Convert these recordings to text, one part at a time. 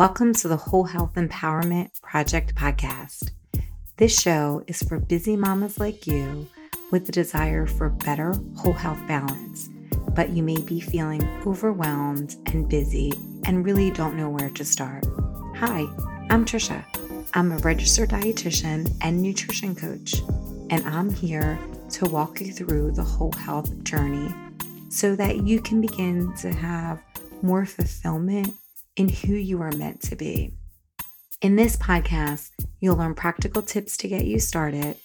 Welcome to the Whole Health Empowerment Project podcast. This show is for busy mamas like you with the desire for better whole health balance, but you may be feeling overwhelmed and busy and really don't know where to start. Hi, I'm Trisha. I'm a registered dietitian and nutrition coach, and I'm here to walk you through the whole health journey so that you can begin to have more fulfillment in who you are meant to be. In this podcast, you'll learn practical tips to get you started,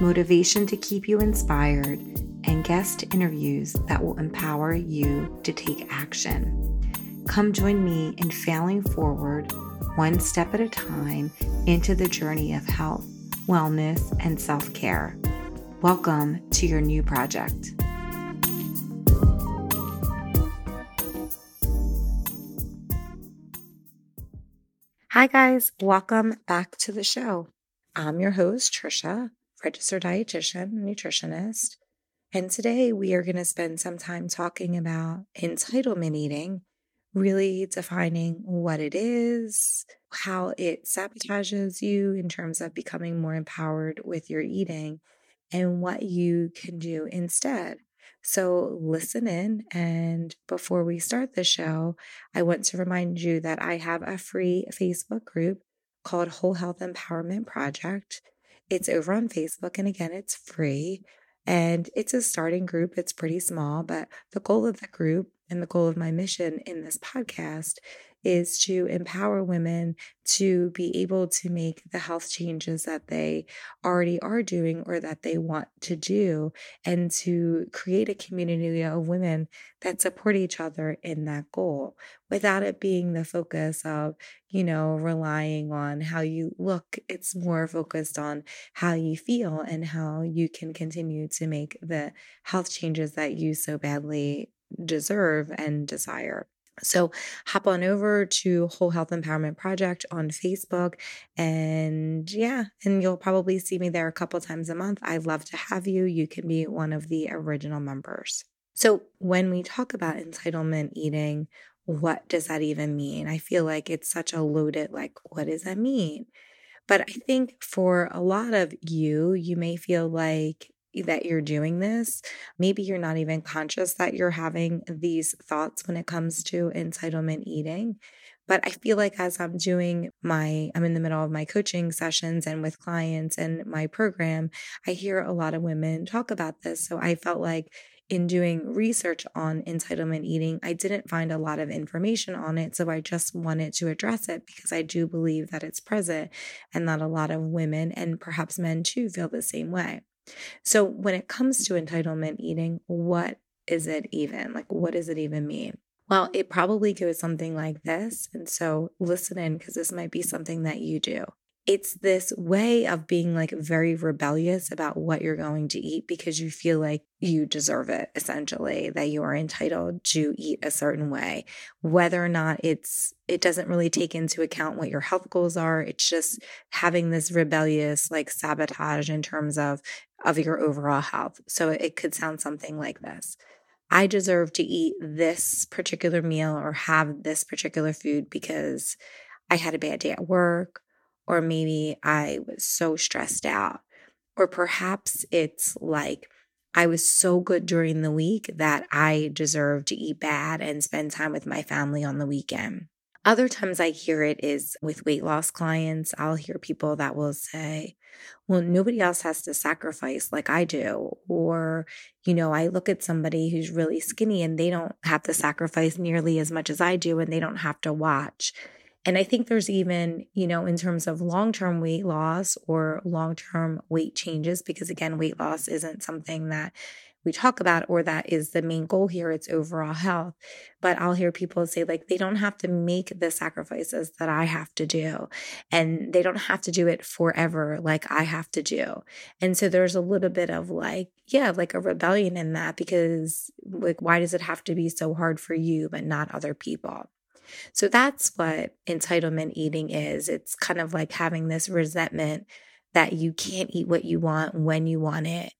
motivation to keep you inspired, and guest interviews that will empower you to take action. Come join me in failing forward, one step at a time, into the journey of health, wellness, and self care. Welcome to your new project. Hi, guys. Welcome back to the show. I'm your host, Trisha, registered dietitian, nutritionist. And today we are going to spend some time talking about entitlement eating, really defining what it is, how it sabotages you in terms of becoming more empowered with your eating, and what you can do instead. So listen in. And before we start the show, I want to remind you that I have a free Facebook group called Whole Health Empowerment Project. It's over on Facebook. And again, it's free. And it's a starting group. It's pretty small, but the goal of the group and the goal of my mission in this podcast is to empower women to be able to make the health changes that they already are doing or that they want to do, and to create a community of women that support each other in that goal without it being the focus of, you know, relying on how you look. It's more focused on how you feel and how you can continue to make the health changes that you so badly deserve and desire. So hop on over to Whole Health Empowerment Project on Facebook and yeah, and you'll probably see me there a couple times a month. I'd love to have you. You can be one of the original members. So when we talk about entitlement eating, what does that even mean? I feel like it's such a loaded like what does that mean? But I think for a lot of you, you may feel like that you're doing this. Maybe you're not even conscious that you're having these thoughts when it comes to entitlement eating. But I feel like as I'm doing my, I'm in the middle of my coaching sessions and with clients and my program, I hear a lot of women talk about this. So I felt like in doing research on entitlement eating, I didn't find a lot of information on it. So I just wanted to address it because I do believe that it's present and that a lot of women and perhaps men too feel the same way. So, when it comes to entitlement eating, what is it even? Like, what does it even mean? Well, it probably goes something like this. And so, listen in because this might be something that you do. It's this way of being like very rebellious about what you're going to eat because you feel like you deserve it, essentially, that you are entitled to eat a certain way. Whether or not it's, it doesn't really take into account what your health goals are. It's just having this rebellious like sabotage in terms of of your overall health. So it could sound something like this I deserve to eat this particular meal or have this particular food because I had a bad day at work, or maybe I was so stressed out. Or perhaps it's like I was so good during the week that I deserve to eat bad and spend time with my family on the weekend. Other times I hear it is with weight loss clients. I'll hear people that will say, well, nobody else has to sacrifice like I do. Or, you know, I look at somebody who's really skinny and they don't have to sacrifice nearly as much as I do and they don't have to watch. And I think there's even, you know, in terms of long term weight loss or long term weight changes, because again, weight loss isn't something that we talk about or that is the main goal here it's overall health. But i'll hear people say like they don't have to make the sacrifices that i have to do and they don't have to do it forever like i have to do. And so there's a little bit of like yeah like a rebellion in that because like why does it have to be so hard for you but not other people? So that's what entitlement eating is. It's kind of like having this resentment that you can't eat what you want when you want it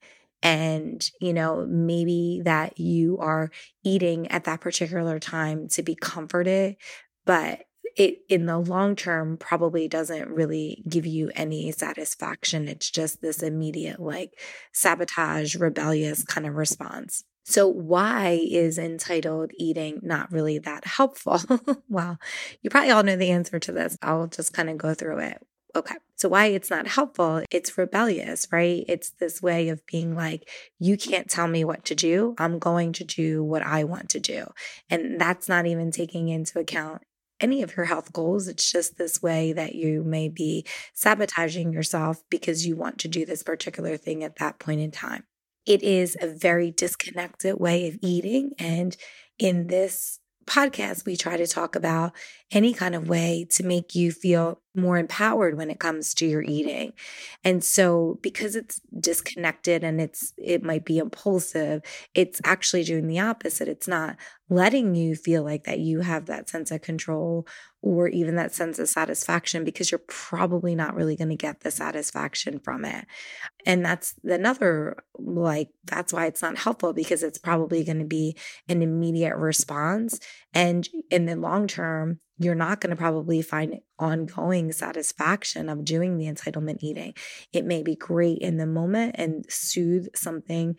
and you know maybe that you are eating at that particular time to be comforted but it in the long term probably doesn't really give you any satisfaction. It's just this immediate, like sabotage, rebellious kind of response. So, why is entitled eating not really that helpful? well, you probably all know the answer to this. I'll just kind of go through it. Okay. So, why it's not helpful? It's rebellious, right? It's this way of being like, you can't tell me what to do. I'm going to do what I want to do. And that's not even taking into account any of your health goals. It's just this way that you may be sabotaging yourself because you want to do this particular thing at that point in time. It is a very disconnected way of eating. And in this podcast, we try to talk about any kind of way to make you feel more empowered when it comes to your eating. And so because it's disconnected and it's it might be impulsive, it's actually doing the opposite. It's not letting you feel like that you have that sense of control or even that sense of satisfaction because you're probably not really going to get the satisfaction from it. And that's another like that's why it's not helpful because it's probably going to be an immediate response and in the long term you're not going to probably find ongoing satisfaction of doing the entitlement eating. It may be great in the moment and soothe something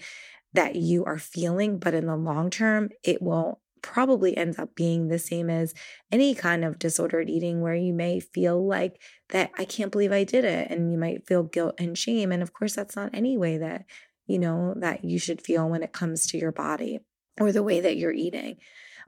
that you are feeling, but in the long term, it will probably end up being the same as any kind of disordered eating where you may feel like that I can't believe I did it and you might feel guilt and shame and of course that's not any way that you know that you should feel when it comes to your body or the way that you're eating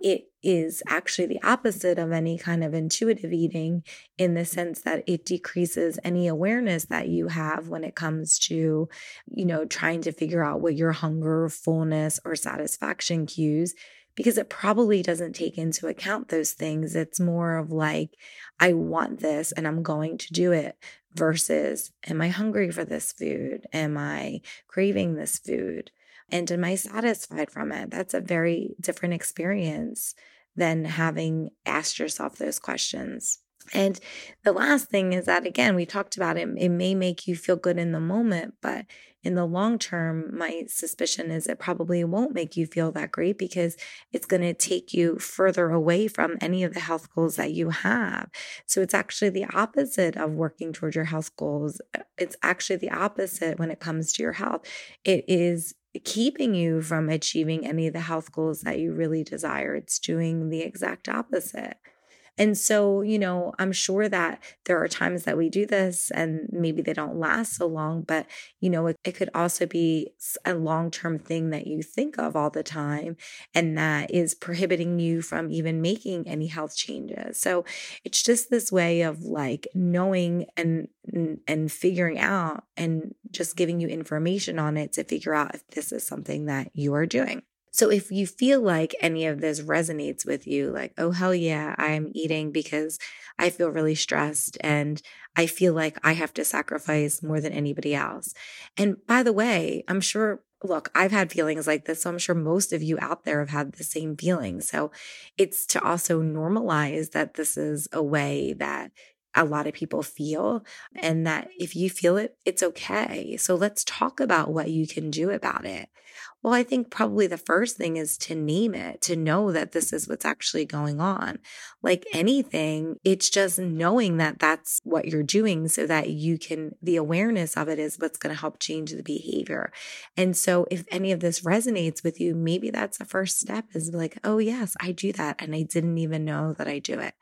it is actually the opposite of any kind of intuitive eating in the sense that it decreases any awareness that you have when it comes to, you know, trying to figure out what your hunger, fullness, or satisfaction cues because it probably doesn't take into account those things. It's more of like, I want this and I'm going to do it versus, am I hungry for this food? Am I craving this food? And am I satisfied from it? That's a very different experience than having asked yourself those questions. And the last thing is that, again, we talked about it, it may make you feel good in the moment, but in the long term, my suspicion is it probably won't make you feel that great because it's going to take you further away from any of the health goals that you have. So it's actually the opposite of working towards your health goals. It's actually the opposite when it comes to your health. It is keeping you from achieving any of the health goals that you really desire. It's doing the exact opposite. And so, you know, I'm sure that there are times that we do this and maybe they don't last so long, but, you know, it, it could also be a long term thing that you think of all the time and that is prohibiting you from even making any health changes. So it's just this way of like knowing and, and figuring out and just giving you information on it to figure out if this is something that you are doing. So if you feel like any of this resonates with you, like, oh, hell yeah, I'm eating because I feel really stressed and I feel like I have to sacrifice more than anybody else. And by the way, I'm sure, look, I've had feelings like this. So I'm sure most of you out there have had the same feeling. So it's to also normalize that this is a way that a lot of people feel and that if you feel it, it's okay. So let's talk about what you can do about it. Well, I think probably the first thing is to name it, to know that this is what's actually going on. Like anything, it's just knowing that that's what you're doing so that you can, the awareness of it is what's going to help change the behavior. And so if any of this resonates with you, maybe that's the first step is like, oh, yes, I do that. And I didn't even know that I do it.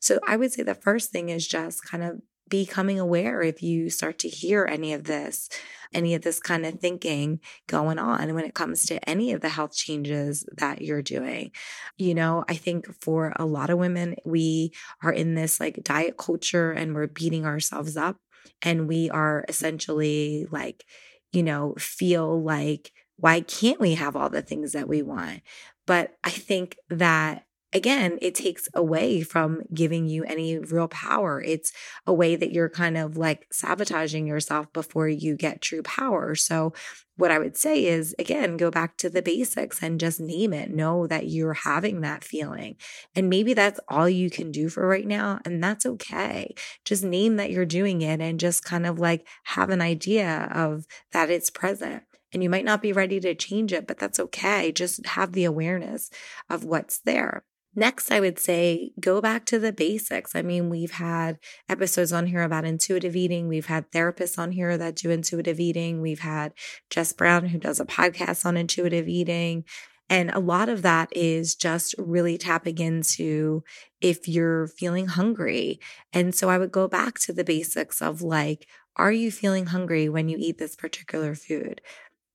So I would say the first thing is just kind of becoming aware if you start to hear any of this, any of this kind of thinking going on when it comes to any of the health changes that you're doing. You know, I think for a lot of women, we are in this like diet culture and we're beating ourselves up and we are essentially like, you know, feel like, why can't we have all the things that we want? But I think that again, it takes away from giving you any real power. It's a way that you're kind of like sabotaging yourself before you get true power. So, what I would say is, again, go back to the basics and just name it. Know that you're having that feeling. And maybe that's all you can do for right now. And that's okay. Just name that you're doing it and just kind of like have an idea of that it's present. And you might not be ready to change it, but that's okay. Just have the awareness of what's there. Next, I would say go back to the basics. I mean, we've had episodes on here about intuitive eating. We've had therapists on here that do intuitive eating. We've had Jess Brown, who does a podcast on intuitive eating. And a lot of that is just really tapping into if you're feeling hungry. And so I would go back to the basics of like, are you feeling hungry when you eat this particular food?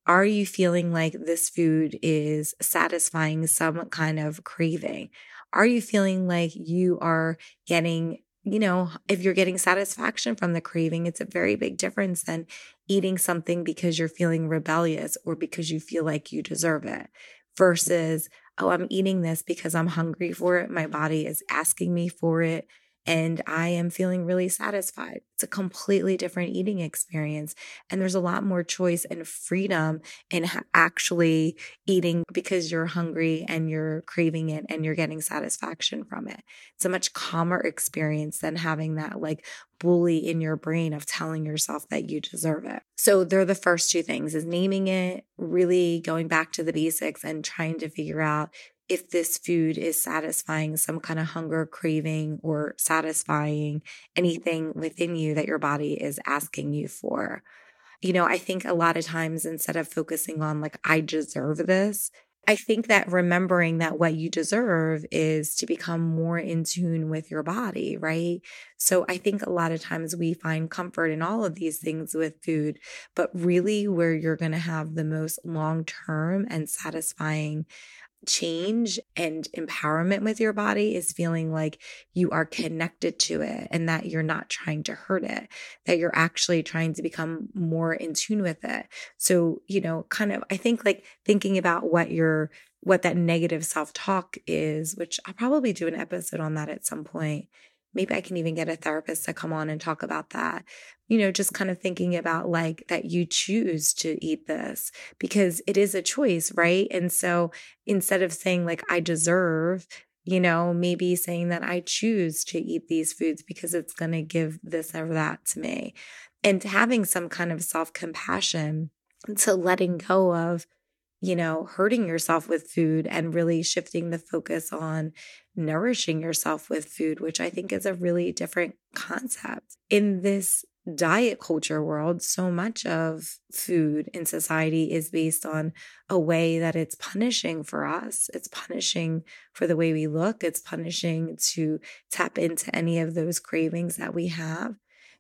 Are you feeling like this food is satisfying some kind of craving? Are you feeling like you are getting, you know, if you're getting satisfaction from the craving, it's a very big difference than eating something because you're feeling rebellious or because you feel like you deserve it versus, oh, I'm eating this because I'm hungry for it. My body is asking me for it and I am feeling really satisfied. It's a completely different eating experience. And there's a lot more choice and freedom in actually eating because you're hungry and you're craving it and you're getting satisfaction from it. It's a much calmer experience than having that like bully in your brain of telling yourself that you deserve it. So they're the first two things is naming it, really going back to the basics and trying to figure out if this food is satisfying some kind of hunger craving or satisfying anything within you that your body is asking you for. You know, I think a lot of times instead of focusing on like, I deserve this, I think that remembering that what you deserve is to become more in tune with your body, right? So I think a lot of times we find comfort in all of these things with food, but really where you're going to have the most long term and satisfying change and empowerment with your body is feeling like you are connected to it and that you're not trying to hurt it, that you're actually trying to become more in tune with it. So, you know, kind of, I think like thinking about what your, what that negative self talk is, which I'll probably do an episode on that at some point maybe I can even get a therapist to come on and talk about that. You know, just kind of thinking about like that you choose to eat this because it is a choice, right? And so instead of saying like, I deserve, you know, maybe saying that I choose to eat these foods because it's going to give this or that to me. And having some kind of self compassion to letting go of, you know, hurting yourself with food and really shifting the focus on nourishing yourself with food, which I think is a really different concept. In this diet culture world, so much of food in society is based on a way that it's punishing for us. It's punishing for the way we look, it's punishing to tap into any of those cravings that we have.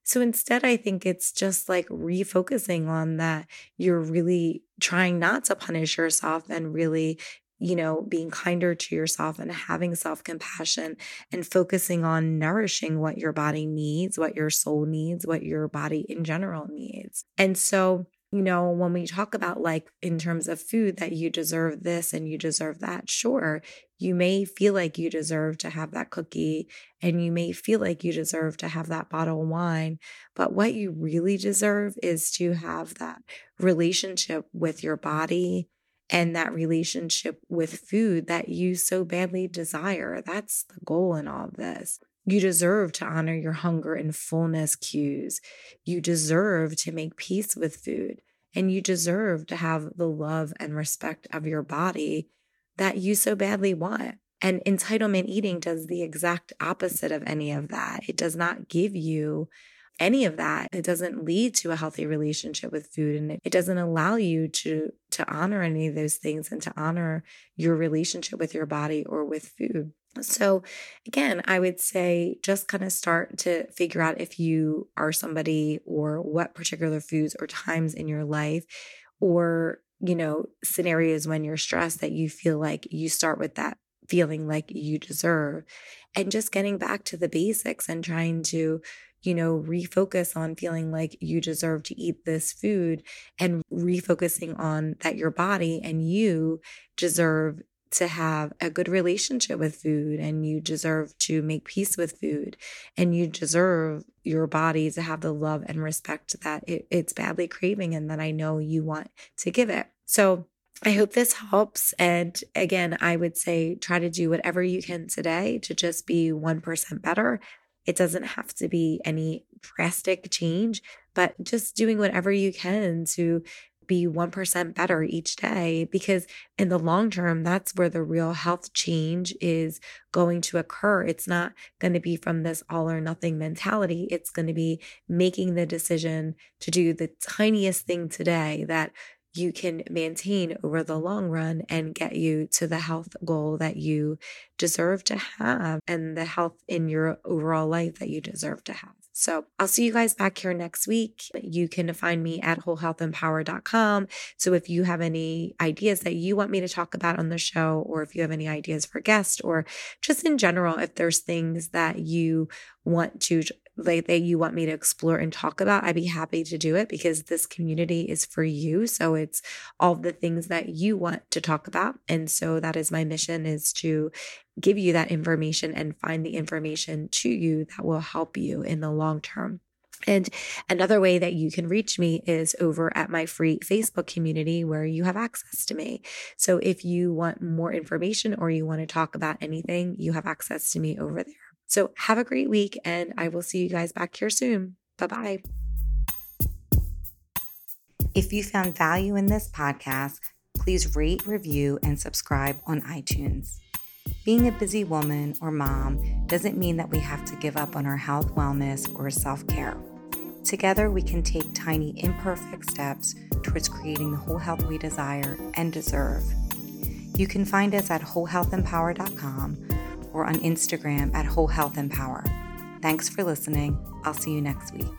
So instead, I think it's just like refocusing on that you're really trying not to punish yourself and really you know, being kinder to yourself and having self compassion and focusing on nourishing what your body needs, what your soul needs, what your body in general needs. And so, you know, when we talk about like in terms of food that you deserve this and you deserve that, sure, you may feel like you deserve to have that cookie and you may feel like you deserve to have that bottle of wine. But what you really deserve is to have that relationship with your body and that relationship with food that you so badly desire. That's the goal in all of this. You deserve to honor your hunger and fullness cues. You deserve to make peace with food. And you deserve to have the love and respect of your body that you so badly want. And entitlement eating does the exact opposite of any of that. It does not give you any of that it doesn't lead to a healthy relationship with food and it, doesn't allow you to to honor any of those things and to honor your relationship with your body or with food so again i would say just kind of start to figure out if you are somebody or what particular foods or times in your life or you know scenarios when you're stressed that you feel like you start with that feeling like you deserve and just getting back to the basics and trying to you know, refocus on feeling like you deserve to eat this food and refocusing on that your body and you deserve to have a good relationship with food and you deserve to make peace with food and you deserve your body to have the love and respect that it, it's badly craving and that I know you want to give it. So I hope this helps. And again, I would say try to do whatever you can today to just be 1% better it doesn't have to be any drastic change, but just doing whatever you can to be 1% better each day because in the long term that's where the real health change is going to occur it's not going to be from this all or nothing mentality it's going to be making the decision to do the tiniest thing today that you can maintain over the long run and get you to the health goal that you deserve to have and the health in your overall life that you deserve to have. So I'll see you guys back here next week. You can find me at wholehealthempower.com. So if you have any ideas that you want me to talk about on the show, or if you have any ideas for guests, or just in general, if there's things that you want to like that you want me to explore and talk about, I'd be happy to do it because this community is for you. So it's all the things that you want to talk about. And so that is my mission is to give you that information and find the information to you that will help you in the long term. And another way that you can reach me is over at my free Facebook community where you have access to me. So if you want more information or you want to talk about anything, you have access to me over there. So have a great week, and I will see you guys back here soon. Bye bye. If you found value in this podcast, please rate, review, and subscribe on iTunes. Being a busy woman or mom doesn't mean that we have to give up on our health, wellness, or self care. Together, we can take tiny, imperfect steps towards creating the whole health we desire and deserve. You can find us at wholehealthempower.com or on Instagram at Whole Health Empower. Thanks for listening. I'll see you next week.